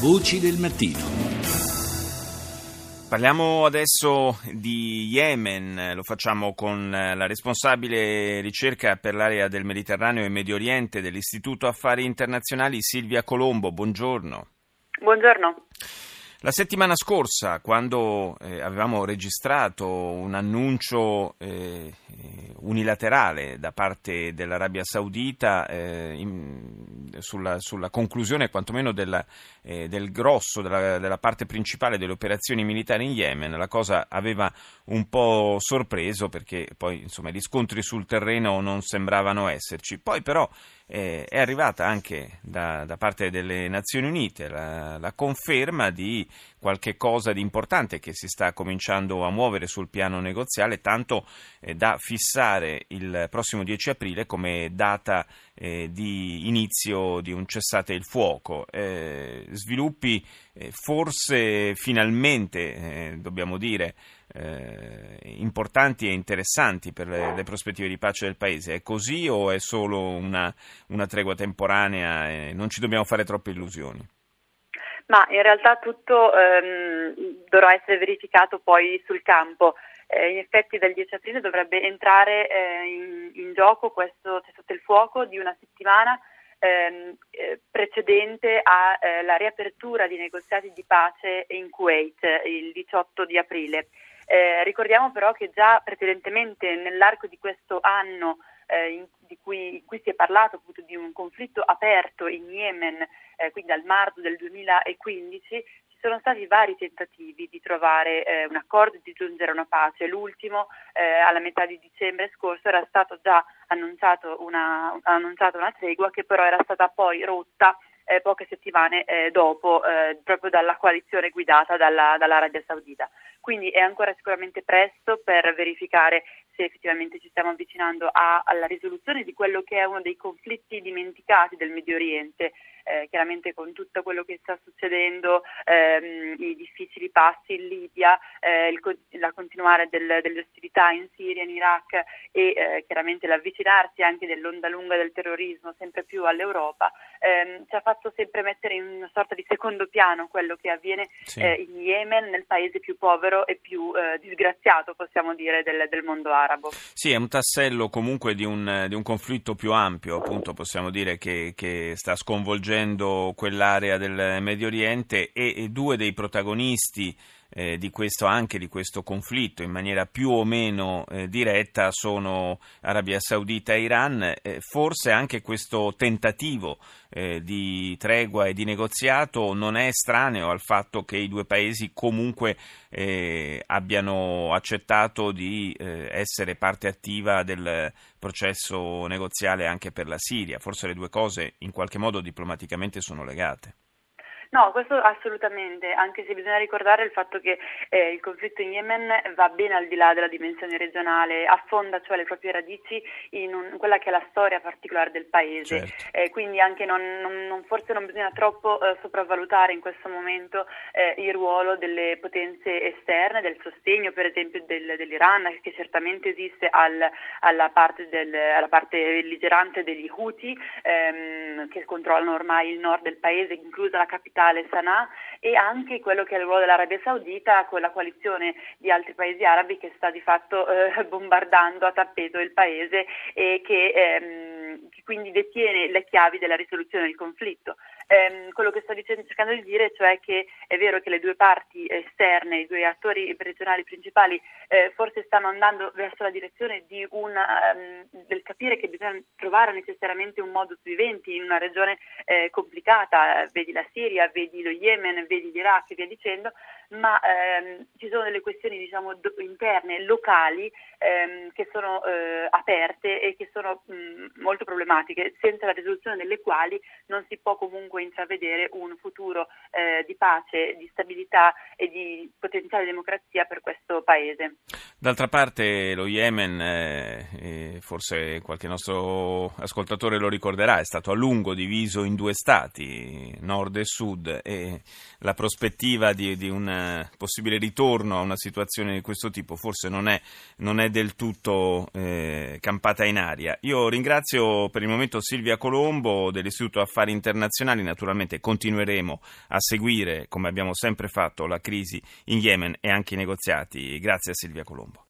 Voci del mattino. Parliamo adesso di Yemen, lo facciamo con la responsabile ricerca per l'area del Mediterraneo e Medio Oriente dell'Istituto Affari Internazionali Silvia Colombo. Buongiorno. Buongiorno. La settimana scorsa, quando eh, avevamo registrato un annuncio eh, unilaterale da parte dell'Arabia Saudita eh, in, sulla, sulla, conclusione quantomeno della, eh, del grosso, della, della, parte principale delle operazioni militari in Yemen, la cosa aveva un po' sorpreso perché poi insomma, gli scontri sul terreno non sembravano esserci. Poi però eh, è arrivata anche da, da, parte delle Nazioni Unite la, la, conferma di qualche cosa di importante che si sta cominciando a muovere sul piano negoziale, tanto eh, da fissare il prossimo 10 aprile come data eh, di inizio di un cessate il fuoco. Eh, sviluppi forse finalmente, dobbiamo dire, importanti e interessanti per le, prospettive di pace del Paese. È così o è solo una, una tregua temporanea non ci dobbiamo fare troppe illusioni? Ma in realtà tutto ehm, dovrà essere verificato poi sul campo. Eh, in effetti dal 10 aprile dovrebbe entrare eh, in, in, gioco questo cessate il fuoco di una settimana ehm, eh, precedente alla eh, riapertura di negoziati di pace in Kuwait il 18 di aprile. Eh, ricordiamo però che già precedentemente nell'arco di questo anno eh, in, di cui, in cui si è parlato appunto di un conflitto aperto in Yemen, eh, quindi dal marzo del 2015, ci sono stati vari tentativi di trovare eh, un accordo e di giungere a una pace. L'ultimo, eh, alla metà di dicembre scorso, era stato già annunciato una, una tregua che però era stata poi rotta eh, poche settimane eh, dopo, eh, proprio dalla coalizione guidata dalla, dall'Arabia Saudita. Quindi è ancora sicuramente presto per verificare se effettivamente ci stiamo avvicinando a, alla risoluzione di quello che è uno dei conflitti dimenticati del Medio Oriente, eh, chiaramente con tutto quello che sta succedendo, ehm, i difficili passi in Libia, eh, il, la continuare del, delle ostilità in Siria, in Iraq e eh, chiaramente l'avvicinarsi anche dell'onda lunga del terrorismo sempre più all'Europa, ehm, ci ha fatto sempre mettere in una sorta di secondo piano quello che avviene sì. Eh, in Yemen, nel paese più povero e più eh, disgraziato, possiamo dire, del, del mondo arabo arabo. Sì, è un tassello comunque di un, di un conflitto più ampio, appunto possiamo dire che, che, sta sconvolgendo quell'area del Medio Oriente e, e due dei protagonisti eh, di questo, anche di questo conflitto in maniera più o meno eh, diretta sono Arabia Saudita e Iran, eh, forse anche questo tentativo eh, di tregua e di negoziato non è estraneo al fatto che i due paesi comunque eh, abbiano accettato di eh, essere parte attiva del processo negoziale anche per la Siria, forse le due cose in qualche modo diplomaticamente sono legate. No, questo assolutamente, anche se bisogna ricordare il fatto che eh, il conflitto in Yemen va ben al di là della dimensione regionale, affonda cioè le proprie radici in, un, in quella che è la storia particolare del paese, certo. eh, quindi anche non, non, forse non bisogna troppo eh, sopravvalutare in questo momento eh, il ruolo delle potenze esterne, del sostegno per esempio del, dell'Iran, che certamente esiste al, alla, parte del, alla, parte belligerante degli Houthi, ehm, che controllano ormai il nord del paese, inclusa la capitale capitale Sana'a e anche quello che è il ruolo dell'Arabia Saudita con la coalizione di altri paesi arabi che sta di fatto eh, bombardando a tappeto il paese e che ehm, che quindi detiene le chiavi della risoluzione del conflitto. Eh, quello che sto dicendo, cercando di dire cioè che è vero che le due parti esterne, i due attori regionali principali eh, forse stanno andando verso la direzione di una, um, del capire che bisogna trovare necessariamente un modus vivendi in una regione eh, complicata, vedi la Siria, vedi lo Yemen, vedi l'Iraq e via dicendo, ma ehm, ci sono delle questioni diciamo, do- interne, locali, ehm, che sono eh, aperte e che sono mh, molto problematiche, senza la risoluzione delle quali non si può comunque intravedere un futuro eh, di pace, di stabilità e di potenziale democrazia per questo paese. D'altra parte lo Yemen, eh, forse qualche nostro ascoltatore lo ricorderà, è stato a lungo diviso in due stati, nord e sud, e la prospettiva di, di un eh, possibile ritorno a una situazione di questo tipo forse non è, non è del tutto eh, campata in aria. Io ringrazio per il momento Silvia Colombo dell'Istituto Affari Internazionali, naturalmente continueremo a seguire, come abbiamo sempre fatto, la crisi in Yemen e anche i negoziati. Grazie a Silvia Colombo.